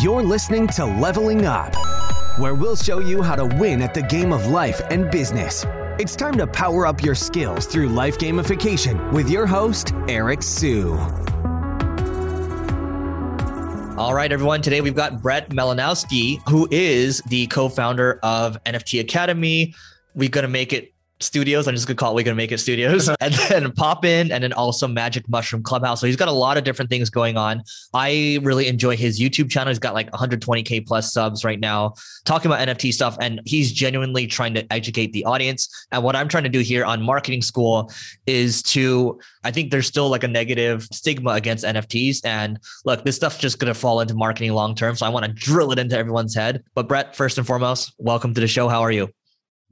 You're listening to Leveling Up, where we'll show you how to win at the game of life and business. It's time to power up your skills through life gamification with your host, Eric Siu. All right, everyone. Today we've got Brett Malinowski, who is the co founder of NFT Academy. We're going to make it studios. I'm just gonna call it We're Gonna Make It Studios, and then pop in, and then also Magic Mushroom Clubhouse. So he's got a lot of different things going on. I really enjoy his YouTube channel. He's got like 120k plus subs right now, talking about NFT stuff, and he's genuinely trying to educate the audience. And what I'm trying to do here on Marketing School is to, I think there's still like a negative stigma against NFTs, and look, this stuff's just gonna fall into marketing long term. So I want to drill it into everyone's head. But Brett, first and foremost, welcome to the show. How are you?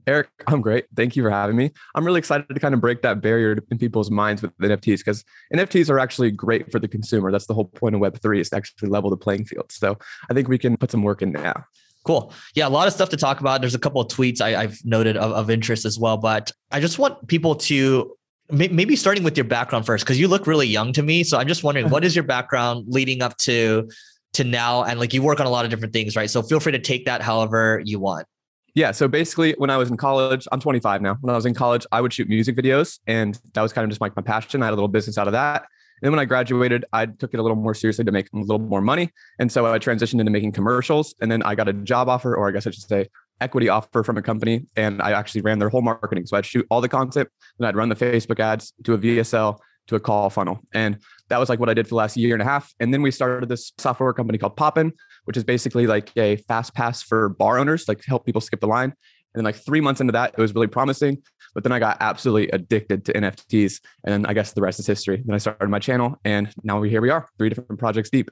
Eric, I'm great. Thank you for having me. I'm really excited to kind of break that barrier in people's minds with NFTs because NFTs are actually great for the consumer. That's the whole point of Web3 is to actually level the playing field. So I think we can put some work in now. Cool. Yeah, a lot of stuff to talk about. There's a couple of tweets I, have noted of, of interest as well, but I just want people to maybe starting with your background first because you look really young to me. So I'm just wondering, what is your background leading up to to now? And like you work on a lot of different things, right? So feel free to take that however you want. Yeah. So basically, when I was in college, I'm 25 now. When I was in college, I would shoot music videos, and that was kind of just like my passion. I had a little business out of that. And then when I graduated, I took it a little more seriously to make a little more money. And so I transitioned into making commercials. And then I got a job offer, or I guess I should say, equity offer from a company. And I actually ran their whole marketing. So I'd shoot all the content, and I'd run the Facebook ads to a VSL to a call funnel. And that was like what I did for the last year and a half. And then we started this software company called Poppin, which is basically like a fast pass for bar owners, like to help people skip the line. And then like three months into that, it was really promising. But then I got absolutely addicted to NFTs. And then I guess the rest is history. Then I started my channel and now we here we are, three different projects deep.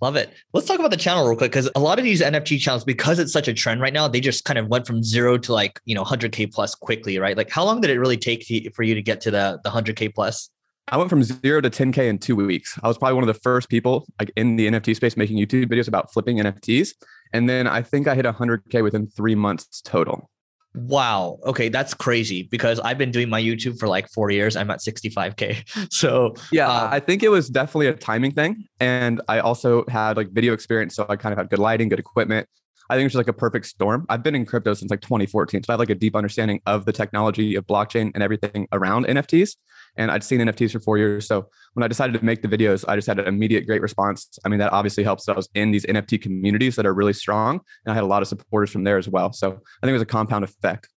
Love it. Let's talk about the channel real quick because a lot of these NFT channels, because it's such a trend right now, they just kind of went from zero to like you know 100k plus quickly, right? Like, how long did it really take for you to get to the the 100k plus? I went from zero to 10K in two weeks. I was probably one of the first people like in the NFT space making YouTube videos about flipping NFTs. And then I think I hit 100K within three months total. Wow. Okay, that's crazy because I've been doing my YouTube for like four years. I'm at 65k. So yeah, um, I think it was definitely a timing thing, and I also had like video experience, so I kind of had good lighting, good equipment. I think it's just like a perfect storm. I've been in crypto since like 2014, so I have like a deep understanding of the technology of blockchain and everything around NFTs and I'd seen NFTs for four years. So when I decided to make the videos, I just had an immediate great response. I mean, that obviously helps. I was in these NFT communities that are really strong, and I had a lot of supporters from there as well. So I think it was a compound effect.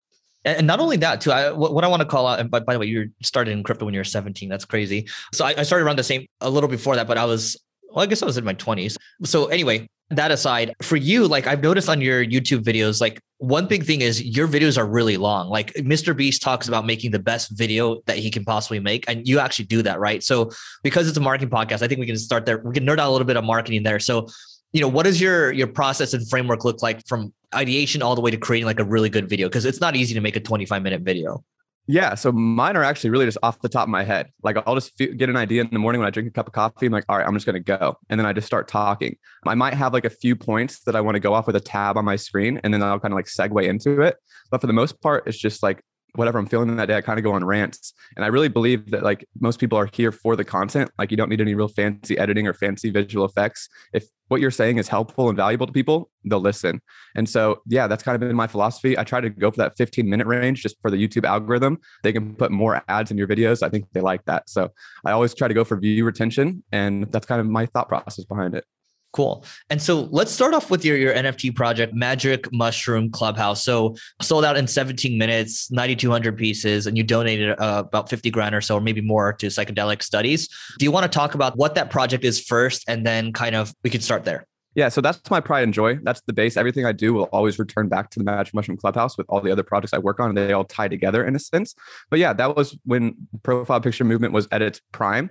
And not only that, too. I, what I want to call out, and by, by the way, you started in crypto when you were 17. That's crazy. So I, I started around the same, a little before that, but I was well, I guess I was in my 20s. So anyway, that aside, for you, like I've noticed on your YouTube videos, like one big thing is your videos are really long. Like Mr. Beast talks about making the best video that he can possibly make, and you actually do that, right? So because it's a marketing podcast, I think we can start there. We can nerd out a little bit of marketing there. So, you know, what does your your process and framework look like from ideation all the way to creating like a really good video? Because it's not easy to make a 25 minute video. Yeah. So mine are actually really just off the top of my head. Like I'll just get an idea in the morning when I drink a cup of coffee. I'm like, all right, I'm just going to go. And then I just start talking. I might have like a few points that I want to go off with a tab on my screen and then I'll kind of like segue into it. But for the most part, it's just like whatever I'm feeling that day, I kind of go on rants. And I really believe that like most people are here for the content. Like you don't need any real fancy editing or fancy visual effects. If what you're saying is helpful and valuable to people, they'll listen. And so, yeah, that's kind of been my philosophy. I try to go for that 15 minute range just for the YouTube algorithm. They can put more ads in your videos. I think they like that. So I always try to go for view retention. And that's kind of my thought process behind it. Cool. And so let's start off with your, your NFT project, Magic Mushroom Clubhouse. So sold out in 17 minutes, 9,200 pieces, and you donated uh, about 50 grand or so, or maybe more to psychedelic studies. Do you want to talk about what that project is first? And then kind of we can start there. Yeah, so that's my pride and joy. That's the base. Everything I do will always return back to the Magic Mushroom Clubhouse with all the other projects I work on. And they all tie together in a sense. But yeah, that was when profile picture movement was at its prime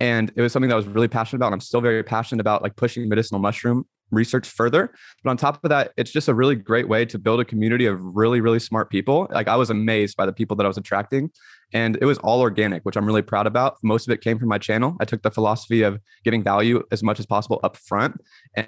and it was something that I was really passionate about. And I'm still very passionate about like pushing medicinal mushroom research further. But on top of that, it's just a really great way to build a community of really, really smart people. Like I was amazed by the people that I was attracting And it was all organic, which I'm really proud about. Most of it came from my channel. I took the philosophy of getting value as much as possible up front.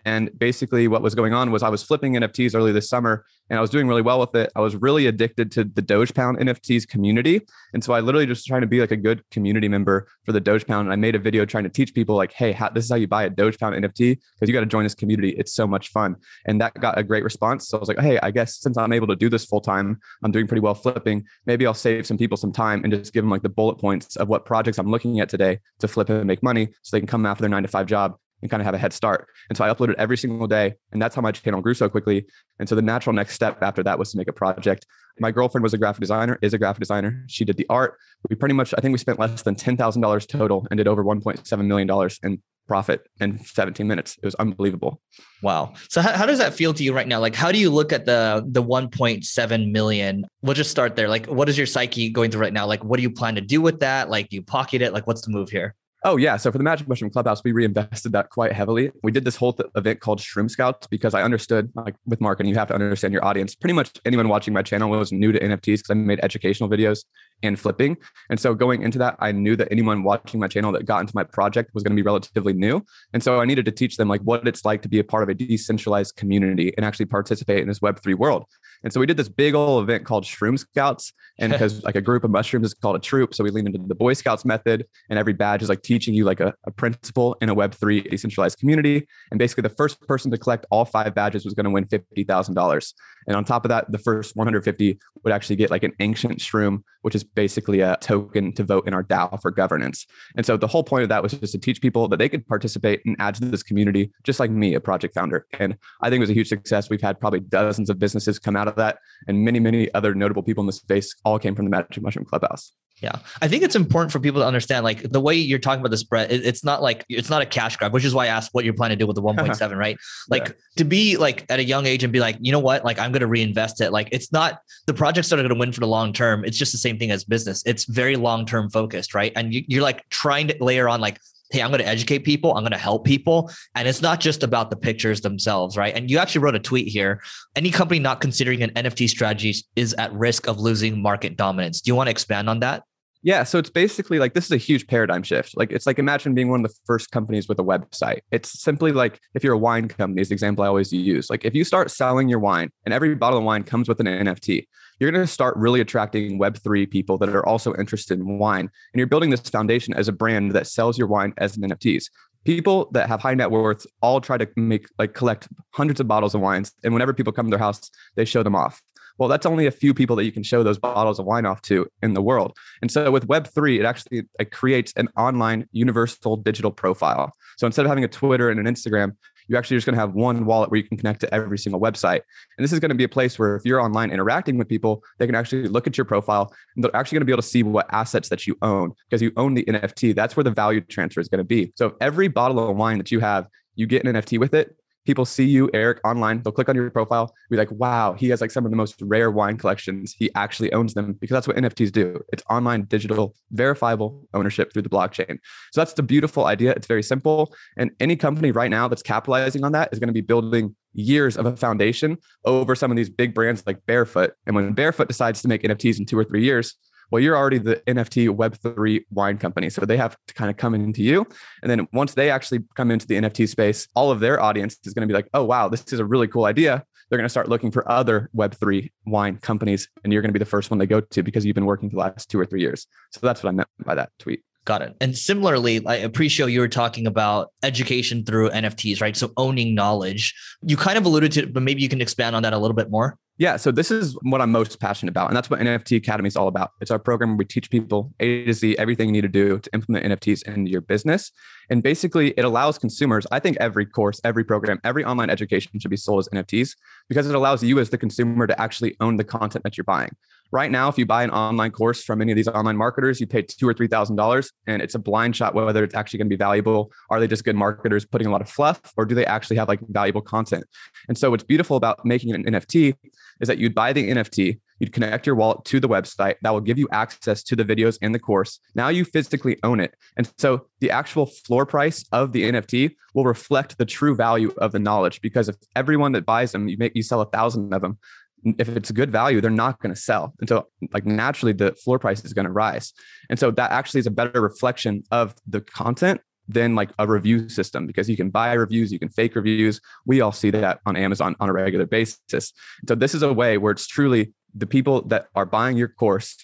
And basically, what was going on was I was flipping NFTs early this summer and I was doing really well with it. I was really addicted to the Dogepound NFTs community. And so I literally just trying to be like a good community member for the Dogepound. And I made a video trying to teach people, like, hey, how, this is how you buy a Dogepound NFT because you got to join this community. It's so much fun. And that got a great response. So I was like, hey, I guess since I'm able to do this full time, I'm doing pretty well flipping. Maybe I'll save some people some time and just give them like the bullet points of what projects I'm looking at today to flip and make money so they can come after their nine to five job and kind of have a head start. And so I uploaded every single day. And that's how my channel grew so quickly. And so the natural next step after that was to make a project. My girlfriend was a graphic designer, is a graphic designer. She did the art. We pretty much, I think we spent less than $10,000 total and did over $1.7 million in profit in 17 minutes. It was unbelievable. Wow. So how, how does that feel to you right now? Like, how do you look at the the 1.7 million? We'll just start there. Like, what is your psyche going through right now? Like, what do you plan to do with that? Like, do you pocket it? Like, what's the move here? Oh yeah. So for the Magic Mushroom Clubhouse, we reinvested that quite heavily. We did this whole th- event called Shroom Scouts because I understood, like with marketing, you have to understand your audience. Pretty much anyone watching my channel was new to NFTs because I made educational videos and flipping. And so going into that, I knew that anyone watching my channel that got into my project was going to be relatively new. And so I needed to teach them like what it's like to be a part of a decentralized community and actually participate in this Web3 world. And so we did this big old event called Shroom Scouts. And because like a group of mushrooms is called a troop. So we leaned into the Boy Scouts method. And every badge is like teaching you like a, a principle in a Web3 decentralized community. And basically the first person to collect all five badges was going to win $50,000. And on top of that, the first 150 would actually get like an ancient shroom, which is basically a token to vote in our DAO for governance. And so the whole point of that was just to teach people that they could participate and add to this community, just like me, a project founder. And I think it was a huge success. We've had probably dozens of businesses come out of that, and many, many other notable people in the space all came from the Magic Mushroom Clubhouse. Yeah. I think it's important for people to understand like the way you're talking about the spread, it, it's not like it's not a cash grab, which is why I asked what you're planning to do with the 1.7, right? Like yeah. to be like at a young age and be like, you know what, like I'm going to reinvest it. Like it's not the projects that are going to win for the long term. It's just the same thing as business. It's very long term focused, right? And you, you're like trying to layer on like, hey, I'm going to educate people, I'm going to help people. And it's not just about the pictures themselves, right? And you actually wrote a tweet here. Any company not considering an NFT strategy is at risk of losing market dominance. Do you want to expand on that? Yeah, so it's basically like this is a huge paradigm shift. Like it's like imagine being one of the first companies with a website. It's simply like if you're a wine company, is the example I always use. Like if you start selling your wine and every bottle of wine comes with an NFT, you're going to start really attracting web3 people that are also interested in wine and you're building this foundation as a brand that sells your wine as an NFTs people that have high net worths all try to make like collect hundreds of bottles of wines and whenever people come to their house they show them off well, that's only a few people that you can show those bottles of wine off to in the world. And so with Web3, it actually it creates an online universal digital profile. So instead of having a Twitter and an Instagram, you're actually just going to have one wallet where you can connect to every single website. And this is going to be a place where if you're online interacting with people, they can actually look at your profile and they're actually going to be able to see what assets that you own because you own the NFT. That's where the value transfer is going to be. So every bottle of wine that you have, you get an NFT with it people see you, Eric, online. They'll click on your profile, be like, wow, he has like some of the most rare wine collections. He actually owns them because that's what NFTs do. It's online, digital, verifiable ownership through the blockchain. So that's the beautiful idea. It's very simple. And any company right now that's capitalizing on that is going to be building years of a foundation over some of these big brands like Barefoot. And when Barefoot decides to make NFTs in two or three years, well, you're already the NFT Web3 wine company. So they have to kind of come into you. And then once they actually come into the NFT space, all of their audience is going to be like, oh, wow, this is a really cool idea. They're going to start looking for other Web3 wine companies. And you're going to be the first one they go to because you've been working for the last two or three years. So that's what I meant by that tweet. Got it. And similarly, I appreciate you were talking about education through NFTs, right? So owning knowledge. You kind of alluded to it, but maybe you can expand on that a little bit more. Yeah, so this is what I'm most passionate about. And that's what NFT Academy is all about. It's our program where we teach people A to Z everything you need to do to implement NFTs into your business. And basically, it allows consumers, I think every course, every program, every online education should be sold as NFTs because it allows you as the consumer to actually own the content that you're buying. Right now, if you buy an online course from any of these online marketers, you pay two or three thousand dollars, and it's a blind shot whether it's actually going to be valuable. Are they just good marketers putting a lot of fluff, or do they actually have like valuable content? And so, what's beautiful about making an NFT is that you'd buy the NFT, you'd connect your wallet to the website that will give you access to the videos in the course. Now you physically own it. And so the actual floor price of the NFT will reflect the true value of the knowledge because if everyone that buys them, you make you sell a thousand of them, if it's good value, they're not going to sell. And so, like, naturally, the floor price is going to rise. And so, that actually is a better reflection of the content than like a review system because you can buy reviews, you can fake reviews. We all see that on Amazon on a regular basis. So, this is a way where it's truly the people that are buying your course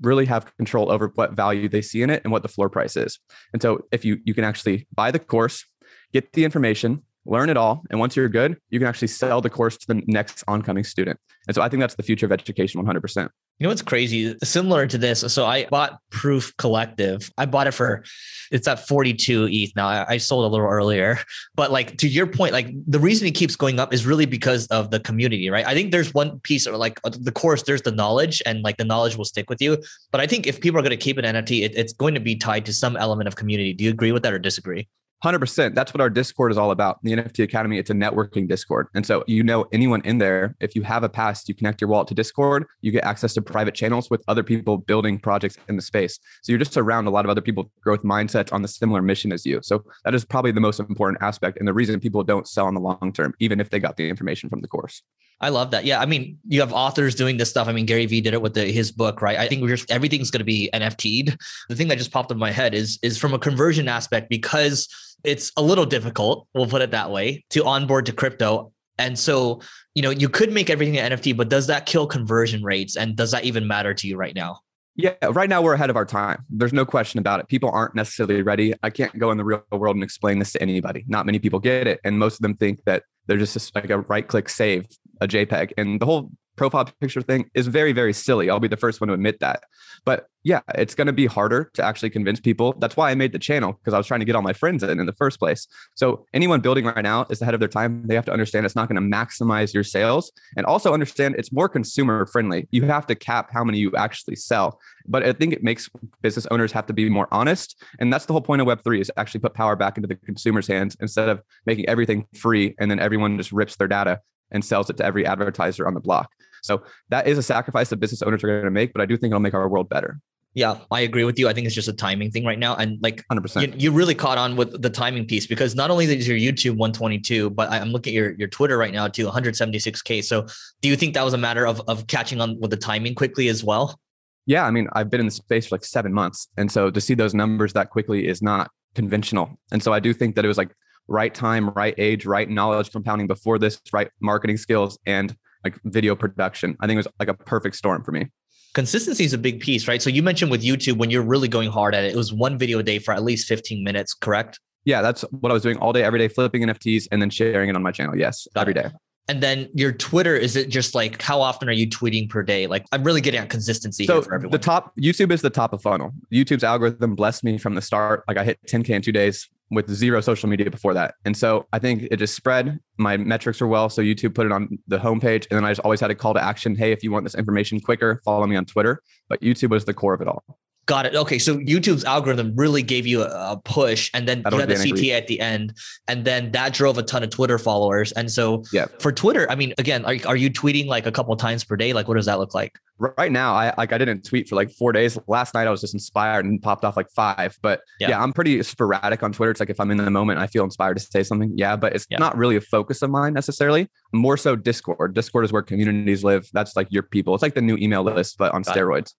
really have control over what value they see in it and what the floor price is. And so, if you you can actually buy the course, get the information, learn it all. And once you're good, you can actually sell the course to the next oncoming student. And so I think that's the future of education 100%. You know what's crazy? Similar to this. So I bought Proof Collective. I bought it for, it's at 42 ETH now. I, I sold a little earlier. But like to your point, like the reason it keeps going up is really because of the community, right? I think there's one piece or like the course, there's the knowledge and like the knowledge will stick with you. But I think if people are going to keep an NFT, it, it's going to be tied to some element of community. Do you agree with that or disagree? 100%. That's what our Discord is all about. The NFT Academy, it's a networking Discord. And so, you know, anyone in there, if you have a pass, you connect your wallet to Discord, you get access to private channels with other people building projects in the space. So, you're just around a lot of other people, growth mindsets on the similar mission as you. So, that is probably the most important aspect and the reason people don't sell in the long term, even if they got the information from the course. I love that. Yeah. I mean, you have authors doing this stuff. I mean, Gary Vee did it with the, his book, right? I think we're just, everything's going to be NFT'd. The thing that just popped in my head is, is from a conversion aspect, because it's a little difficult, we'll put it that way, to onboard to crypto. And so, you know, you could make everything an NFT, but does that kill conversion rates? And does that even matter to you right now? Yeah, right now we're ahead of our time. There's no question about it. People aren't necessarily ready. I can't go in the real world and explain this to anybody. Not many people get it. And most of them think that they're just like a right click save a JPEG. And the whole profile picture thing is very, very silly. I'll be the first one to admit that. But yeah, it's going to be harder to actually convince people. That's why I made the channel because I was trying to get all my friends in in the first place. So anyone building right now is ahead of their time. They have to understand it's not going to maximize your sales and also understand it's more consumer friendly. You have to cap how many you actually sell. But I think it makes business owners have to be more honest. And that's the whole point of Web3 is actually put power back into the consumer's hands instead of making everything free and then everyone just rips their data and sells it to every advertiser on the block. So that is a sacrifice that business owners are going to make, but I do think it'll make our world better. Yeah, I agree with you. I think it's just a timing thing right now. And like 100%. You, you really caught on with the timing piece because not only is your YouTube 122, but I'm looking at your, your Twitter right now to 176K. So do you think that was a matter of, of catching on with the timing quickly as well? Yeah, I mean, I've been in the space for like seven months. And so to see those numbers that quickly is not conventional. And so I do think that it was like right time, right age, right knowledge compounding before this, right marketing skills, and like video production. I think it was like a perfect storm for me. Consistency is a big piece, right? So you mentioned with YouTube when you're really going hard at it, it was one video a day for at least 15 minutes, correct? Yeah, that's what I was doing all day, every day, flipping NFTs and then sharing it on my channel. Yes, Got every it. day. And then your Twitter, is it just like how often are you tweeting per day? Like I'm really getting at consistency so here for everyone. The top YouTube is the top of funnel. YouTube's algorithm blessed me from the start. Like I hit 10K in two days with zero social media before that. And so I think it just spread. My metrics were well. So YouTube put it on the homepage. And then I just always had a call to action. Hey, if you want this information quicker, follow me on Twitter. But YouTube was the core of it all. Got it. Okay, so YouTube's algorithm really gave you a, push, and then you had the CTA at the end, and then that drove a ton of Twitter followers. And so, yeah, for Twitter, I mean, again, are, are you tweeting like a couple times per day? Like, what does that look like? Right now, I like I didn't tweet for like four days. Last night, I was just inspired and popped off like five. But yeah, yeah I'm pretty sporadic on Twitter. It's like if I'm in the moment, I feel inspired to say something. Yeah, but it's yeah. not really a focus of mine necessarily. More so Discord. Discord is where communities live. That's like your people. It's like the new email list, but on Got steroids. It.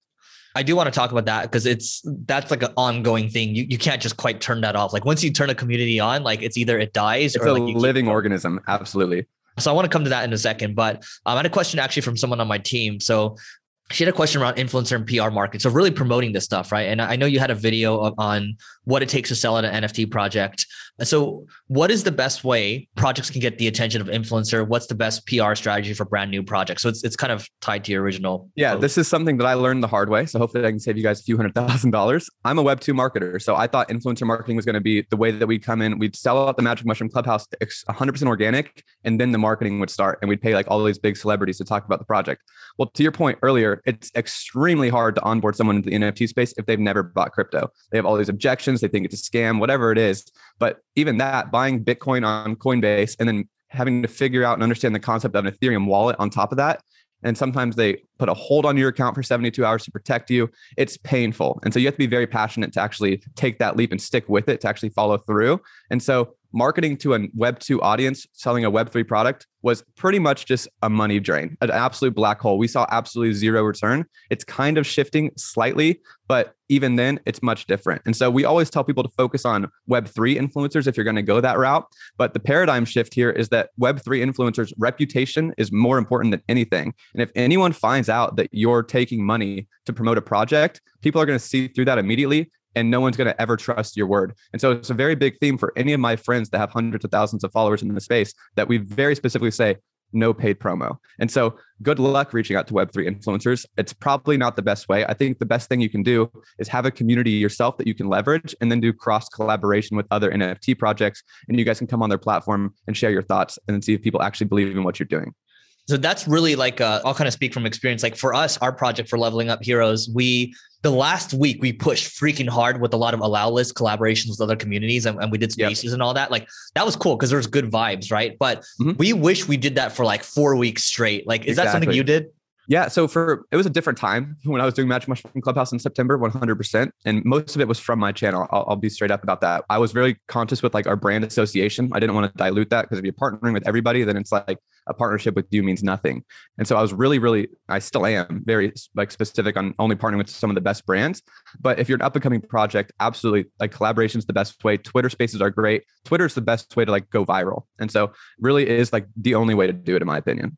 I do want to talk about that because it's that's like an ongoing thing. You you can't just quite turn that off. Like once you turn a community on, like it's either it dies it's or a like living organism. Absolutely. So I want to come to that in a second, but um, I had a question actually from someone on my team. So she had a question around influencer and PR market. So really promoting this stuff, right? And I know you had a video on what it takes to sell an NFT project. So what is the best way projects can get the attention of influencer? What's the best PR strategy for brand new projects? So it's, it's kind of tied to your original. Yeah, this is something that I learned the hard way. So hopefully I can save you guys a few hundred thousand dollars. I'm a web two marketer. So I thought influencer marketing was going to be the way that we'd come in, we'd sell out the Magic Mushroom Clubhouse 100% organic, and then the marketing would start and we'd pay like all these big celebrities to talk about the project. Well, to your point earlier, it's extremely hard to onboard someone into the NFT space if they've never bought crypto. They have all these objections. They think it's a scam, whatever it is. But even that, buying Bitcoin on Coinbase and then having to figure out and understand the concept of an Ethereum wallet on top of that. And sometimes they put a hold on your account for 72 hours to protect you. It's painful. And so you have to be very passionate to actually take that leap and stick with it to actually follow through. And so marketing to a Web 2 audience, selling a Web 3 product was pretty much just a money drain, an absolute black hole. We saw absolutely zero return. It's kind of shifting slightly, but even then, it's much different. And so we always tell people to focus on Web3 influencers if you're going to go that route. But the paradigm shift here is that Web3 influencers' reputation is more important than anything. And if anyone finds out that you're taking money to promote a project, people are going to see through that immediately and no one's going to ever trust your word. And so it's a very big theme for any of my friends that have hundreds of thousands of followers in the space that we very specifically say no paid promo. And so good luck reaching out to Web3 influencers. It's probably not the best way. I think the best thing you can do is have a community yourself that you can leverage and then do cross collaboration with other NFT projects. And you guys can come on their platform and share your thoughts and see if people actually believe in what you're doing. So that's really like uh, I'll kind of speak from experience. Like for us, our project for leveling up heroes, we the last week we pushed freaking hard with a lot of allow list collaborations with other communities and, and we did spaces yep. and all that. Like that was cool because there's good vibes, right? But mm-hmm. we wish we did that for like four weeks straight. Like, is exactly. that something you did? Yeah. So for it was a different time when I was doing Magic Mushroom Clubhouse in September, 100%. And most of it was from my channel. I'll, I'll, be straight up about that. I was very conscious with like our brand association. I didn't want to dilute that because if you're partnering with everybody, then it's like a partnership with you means nothing. And so I was really, really, I still am very like specific on only partnering with some of the best brands. But if you're an up and coming project, absolutely like collaboration is the best way. Twitter spaces are great. Twitter is the best way to like go viral. And so really is like the only way to do it, in my opinion.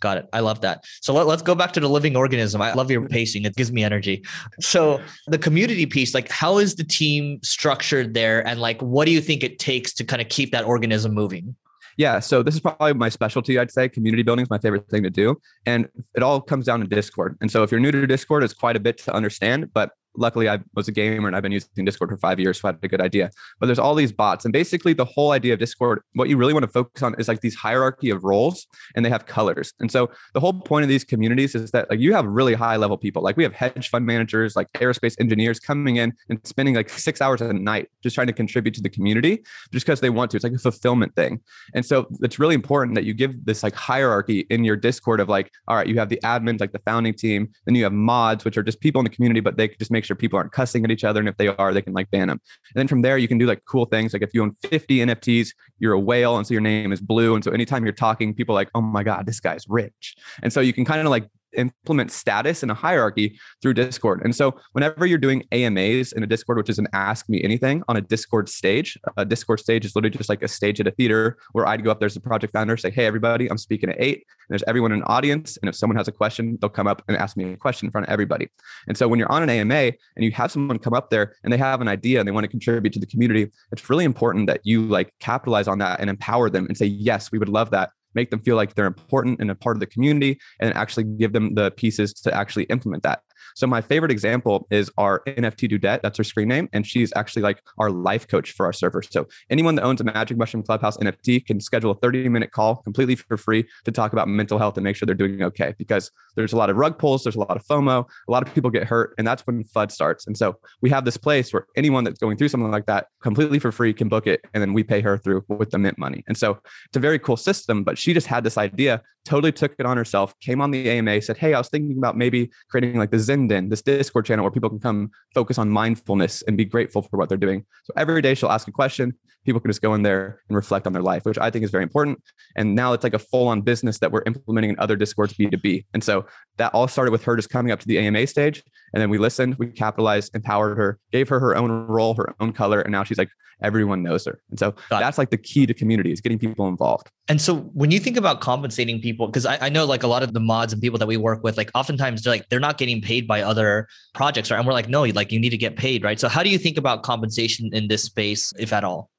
Got it. I love that. So let, us go back to the living organism. I love your mm-hmm. pacing. It gives me energy. So the community piece, like how is the team structured there? And like, what do you think it takes to kind of keep that organism moving? Yeah, so this is probably my specialty, I'd say. Community building is my favorite thing to do. And it all comes down to Discord. And so if you're new to Discord, it's quite a bit to understand, but luckily I was a gamer and I've been using Discord for five years, so I had a good idea. But there's all these bots, and basically the whole idea of Discord, what you really want to focus on is like these hierarchy of roles, and they have colors. And so the whole point of these communities is that like you have really high level people, like we have hedge fund managers, like aerospace engineers coming in and spending like six hours a night just trying to contribute to the community, just because they want to. It's like a fulfillment thing. And so it's really important that you give this like hierarchy in your Discord of like, all right, you have the admins, like the founding team, then you have mods, which are just people in the community, but they just make make sure people aren't cussing at each other. And if they are, they can like ban them. And then from there, you can do like cool things. Like if you own 50 NFTs, you're a whale. And so your name is blue. And so anytime you're talking, people like, oh my God, this guy's rich. And so you can kind of like implement status in a hierarchy through Discord. And so whenever you're doing AMAs in a Discord, which is an ask me anything on a Discord stage, a Discord stage is literally just like a stage at a theater where I'd go up there's a project founder, say, Hey, everybody, I'm speaking at eight. And there's everyone in the audience. And if someone has a question, they'll come up and ask me a question in front of everybody. And so when you're on an AMA and you have someone come up there and they have an idea and they want to contribute to the community, it's really important that you like capitalize on that and empower them and say, Yes, we would love that make them feel like they're important and a part of the community, and actually give them the pieces to actually implement that. So my favorite example is our NFT Dudette. That's her screen name. And she's actually like our life coach for our server. So anyone that owns a Magic Mushroom Clubhouse NFT can schedule a 30 minute call completely for free to talk about mental health and make sure they're doing okay. Because there's a lot of rug pulls, there's a lot of FOMO, a lot of people get hurt, and that's when FUD starts. And so we have this place where anyone that's going through something like that completely for free can book it. And then we pay her through with the mint money. And so it's a very cool system, but she just had this idea, totally took it on herself, came on the AMA, said, Hey, I was thinking about maybe creating like the Zen Den, this Discord channel where people can come focus on mindfulness and be grateful for what they're doing. So every day she'll ask a question. People can just go in there and reflect on their life, which I think is very important. And now it's like a full on business that we're implementing in other Discords B2B. And so that all started with her just coming up to the AMA stage. And then we listened, we capitalized, empowered her, gave her her own role, her own color. And now she's like, everyone knows her. And so Got that's it. like the key to community is getting people involved. And so when you think about compensating people, because I, I, know like a lot of the mods and people that we work with, like oftentimes they're like, they're not getting paid by other projects, right? And we're like, no, like you need to get paid, right? So how do you think about compensation in this space, if at all?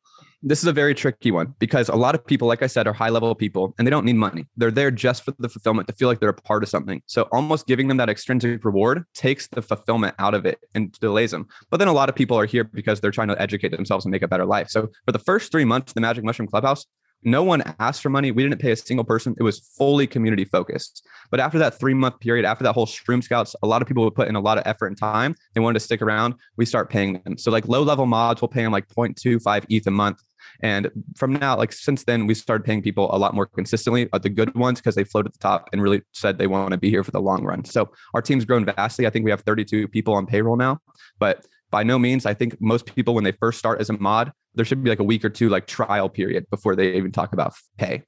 This is a very tricky one because a lot of people, like I said, are high level people and they don't need money. They're there just for the fulfillment to feel like they're a part of something. So almost giving them that extrinsic reward takes the fulfillment out of it and delays them. But then a lot of people are here because they're trying to educate themselves and make a better life. So for the first three months, the Magic Mushroom Clubhouse, no one asked for money. We didn't pay a single person. It was fully community focused. But after that three month period, after that whole Shroom Scouts, a lot of people would put in a lot of effort and time. They wanted to stick around. We start paying them. So like low level mods, we'll pay them like 0.25 ETH a month. And from now, like since then, we started paying people a lot more consistently, uh, the good ones, because they floated at the top and really said they want to be here for the long run. So our team's grown vastly. I think we have 32 people on payroll now, but by no means. I think most people, when they first start as a mod, there should be like a week or two like trial period before they even talk about pay.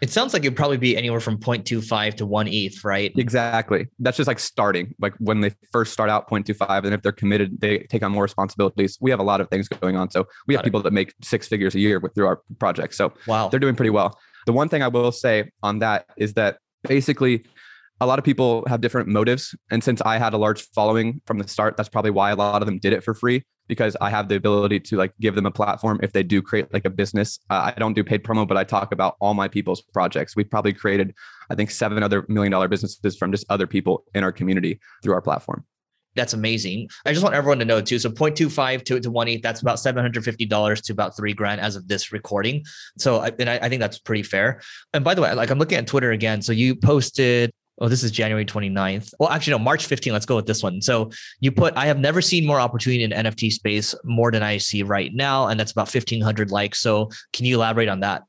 It sounds like it'd probably be anywhere from 0.25 to one ETH, right? Exactly. That's just like starting, like when they first start out 0.25. And if they're committed, they take on more responsibilities. We have a lot of things going on. So we have Got people that make six figures a year with, through our project. So wow. they're doing pretty well. The one thing I will say on that is that basically a lot of people have different motives. And since I had a large following from the start, that's probably why a lot of them did it for free because I have the ability to like give them a platform if they do create like a business. Uh, I don't do paid promo, but I talk about all my people's projects. We've probably created, I think, seven other million dollar businesses from just other people in our community through our platform. That's amazing. I just want everyone to know too. So 0.25 to, to 1 ETH, that's about $750 to about three grand as of this recording. So I, and I, I think that's pretty fair. And by the way, like I'm looking at Twitter again. So you posted oh, this is January 29th. Well, actually, no, March 15th. Let's go with this one. So you put, I have never seen more opportunity in NFT space more than I see right now. And that's about 1500 likes. So can you elaborate on that?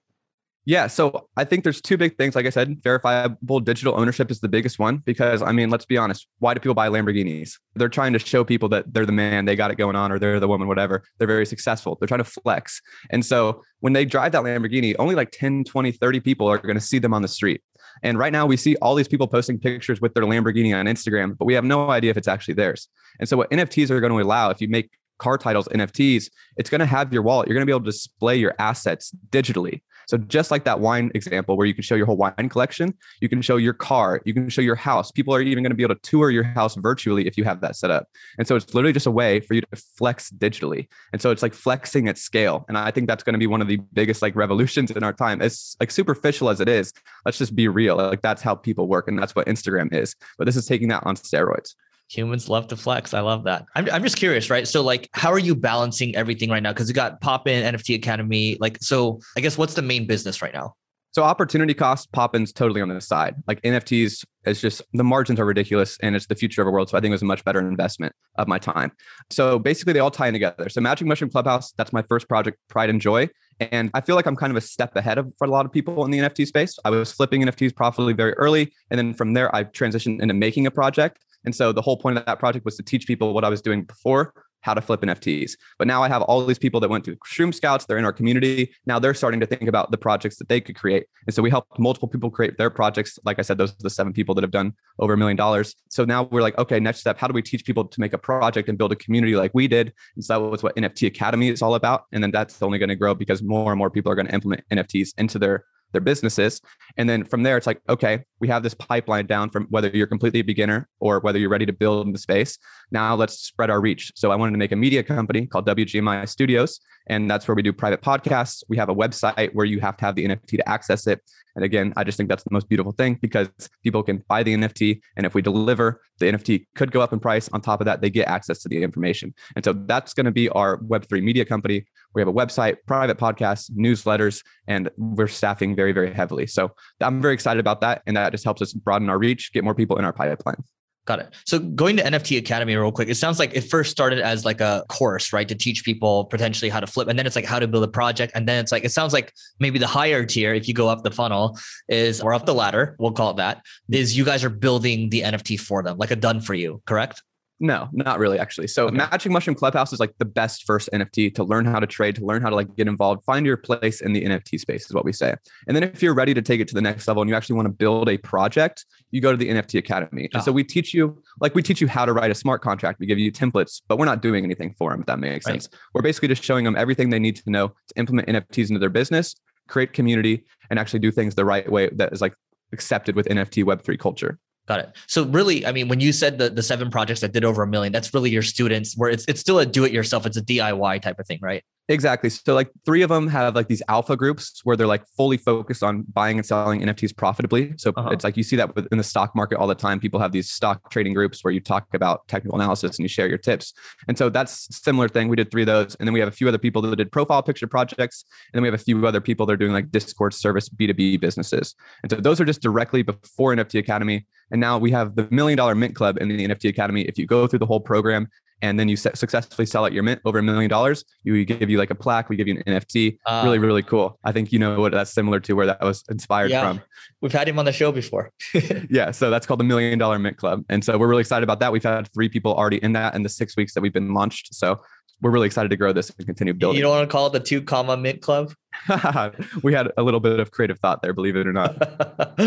Yeah, so I think there's two big things. Like I said, verifiable digital ownership is the biggest one because I mean, let's be honest. Why do people buy Lamborghinis? They're trying to show people that they're the man, they got it going on, or they're the woman, whatever. They're very successful. They're trying to flex. And so when they drive that Lamborghini, only like 10, 20, 30 people are going to see them on the street. And right now we see all these people posting pictures with their Lamborghini on Instagram, but we have no idea if it's actually theirs. And so what NFTs are going to allow, if you make car titles NFTs, it's going to have your wallet. You're going to be able to display your assets digitally. So just like that wine example where you can show your whole wine collection, you can show your car, you can show your house. People are even going to be able to tour your house virtually if you have that set up. And so it's literally just a way for you to flex digitally. And so it's like flexing at scale. And I think that's going to be one of the biggest like revolutions in our time. As like superficial as it is, let's just be real. Like that's how people work and that's what Instagram is. But this is taking that on steroids humans love to flex. I love that. I'm, I'm just curious, right? So like, how are you balancing everything right now? Cause you got Poppin NFT Academy. Like, so I guess what's the main business right now? So opportunity cost Pop Poppin's totally on the side. Like NFTs is just the margins are ridiculous and it's the future of our world. So I think it was a much better investment of my time. So basically they all tie in together. So Magic Mushroom Clubhouse, that's my first project, Pride and Joy. And I feel like I'm kind of a step ahead of for a lot of people in the NFT space. I was flipping NFTs profitably very early. And then from there, I transitioned into making a project. And so the whole point of that project was to teach people what I was doing before, how to flip NFTs. But now I have all these people that went to Shroom Scouts, they're in our community. Now they're starting to think about the projects that they could create. And so we helped multiple people create their projects. Like I said, those are the seven people that have done over a million dollars. So now we're like, okay, next step, how do we teach people to make a project and build a community like we did? And so that was what NFT Academy is all about. And then that's only going to grow because more and more people are going to implement NFTs into their their businesses. And then from there, it's like, okay, we have this pipeline down from whether you're completely a beginner or whether you're ready to build in the space. Now let's spread our reach. So I wanted to make a media company called WGMI Studios. And that's where we do private podcasts. We have a website where you have to have the NFT to access it. And again, I just think that's the most beautiful thing because people can buy the NFT. And if we deliver, the NFT could go up in price. On top of that, they get access to the information. And so that's going to be our Web3 media company. We have a website, private podcasts, newsletters, and we're staffing very, very heavily. So I'm very excited about that. And that just helps us broaden our reach, get more people in our pipeline. Got it. So going to NFT Academy real quick, it sounds like it first started as like a course, right? To teach people potentially how to flip. And then it's like how to build a project. And then it's like, it sounds like maybe the higher tier, if you go up the funnel, is or up the ladder, we'll call it that, is you guys are building the NFT for them, like a done for you, correct? No, not really actually. So okay. Magic Mushroom Clubhouse is like the best first NFT to learn how to trade, to learn how to like get involved, find your place in the NFT space is what we say. And then if you're ready to take it to the next level and you actually want to build a project, you go to the NFT Academy. Oh. And so ah. we teach you like we teach you how to write a smart contract. We give you templates, but we're not doing anything for them if that makes right. sense. We're basically just showing them everything they need to know to implement NFTs into their business, create community and actually do things the right way that is like accepted with NFT web3 culture. Got it. So really, I mean, when you said the, the seven projects that did over a million, that's really your students where it's, it's still a do it yourself. It's a DIY type of thing, right? Exactly. So like three of them have like these alpha groups where they're like fully focused on buying and selling NFTs profitably. So uh-huh. it's like you see that in the stock market all the time. People have these stock trading groups where you talk about technical analysis and you share your tips. And so that's similar thing. We did three of those. And then we have a few other people that did profile picture projects. And then we have a few other people that are doing like Discord service B2B businesses. And so those are just directly before NFT Academy. And now we have the million dollar mint club in the NFT Academy. If you go through the whole program, and then you successfully sell at your mint over a million dollars, we give you like a plaque, we give you an NFT. Uh, really, really cool. I think you know what that's similar to where that was inspired yeah, from. We've had him on the show before. yeah, so that's called the Million Dollar Mint Club, and so we're really excited about that. We've had three people already in that in the six weeks that we've been launched. So we're really excited to grow this and continue building. You don't want to call it the two comma mint club? we had a little bit of creative thought there, believe it or not.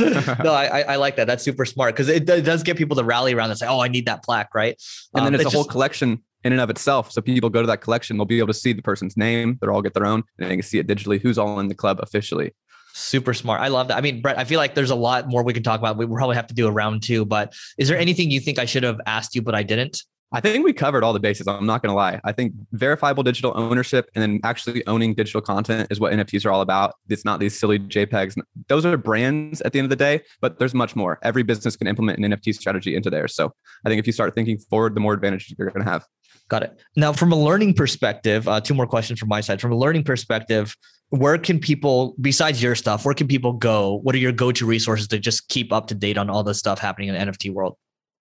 no, I, I like that. That's super smart because it, it, does get people to rally around and say, "Oh, I need that plaque," right? And um, then it's, it's a whole collection in and of itself. So people go to that collection, they'll be able to see the person's name. They'll all get their own, and they can see it digitally. Who's all in the club officially? Super smart. I love that. I mean, Brett, I feel like there's a lot more we can talk about. We probably have to do a round two, but is there anything you think I should have asked you, but I didn't? I think we covered all the bases. I'm not going to lie. I think verifiable digital ownership and then actually owning digital content is what NFTs are all about. It's not these silly JPEGs. Those are brands at the end of the day, but there's much more. Every business can implement an NFT strategy into there. So I think if you start thinking forward, the more advantage you're going to have. Got it. Now, from a learning perspective, uh, two more questions from my side. From a learning perspective, where can people, besides your stuff, where can people go? What are your go-to resources to just keep up to date on all the stuff happening in the NFT world?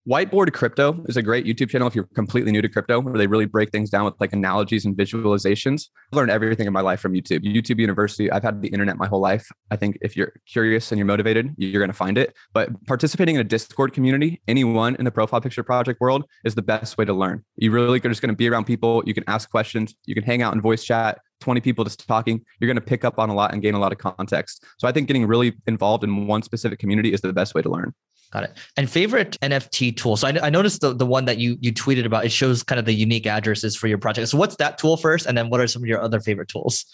Whiteboard Crypto is a great YouTube channel if you're completely new to crypto, where they really break things down with like analogies and visualizations. I've learned everything in my life from YouTube. YouTube University, I've had the internet my whole life. I think if you're curious and you're motivated, you're going to find it. But participating in a Discord community, anyone in the profile picture project world is the best way to learn. You really are just going to be around people. You can ask questions, you can hang out in voice chat. 20 people just talking, you're going to pick up on a lot and gain a lot of context. So I think getting really involved in one specific community is the best way to learn. Got it. And favorite NFT tool. So I, I, noticed the, the one that you you tweeted about. It shows kind of the unique addresses for your project. So what's that tool first, and then what are some of your other favorite tools?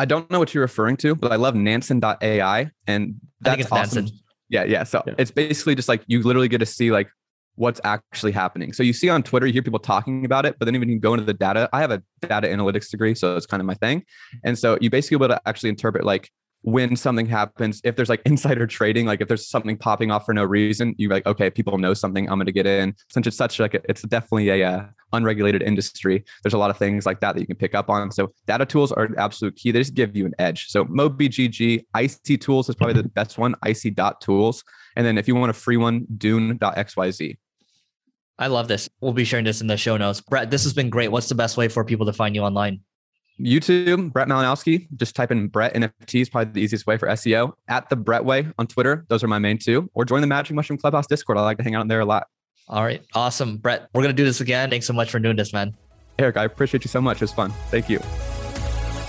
I don't know what you're referring to, but I love Nansen.ai, and that's awesome. Nansen. Yeah, yeah. So yeah. it's basically just like you literally get to see like what's actually happening. So you see on Twitter, you hear people talking about it, but then even you go into the data. I have a data analytics degree, so it's kind of my thing. And so you basically able to actually interpret like when something happens, if there's like insider trading, like if there's something popping off for no reason, you're like, okay, people know something, I'm going to get in. Since it's such like a, it's definitely a uh, unregulated industry. There's a lot of things like that that you can pick up on. So data tools are absolute key. They just give you an edge. So MobiGG, IC Tools is probably the best one. IC Tools, and then if you want a free one, Dune.xyz. I love this. We'll be sharing this in the show notes. Brett, this has been great. What's the best way for people to find you online? YouTube, Brett Malinowski. Just type in Brett NFT is probably the easiest way for SEO. At the Brett Way on Twitter. Those are my main two. Or join the Magic Mushroom Clubhouse Discord. I like to hang out in there a lot. All right. Awesome. Brett, we're going to do this again. Thanks so much for doing this, man. Eric, I appreciate you so much. It was fun. Thank you.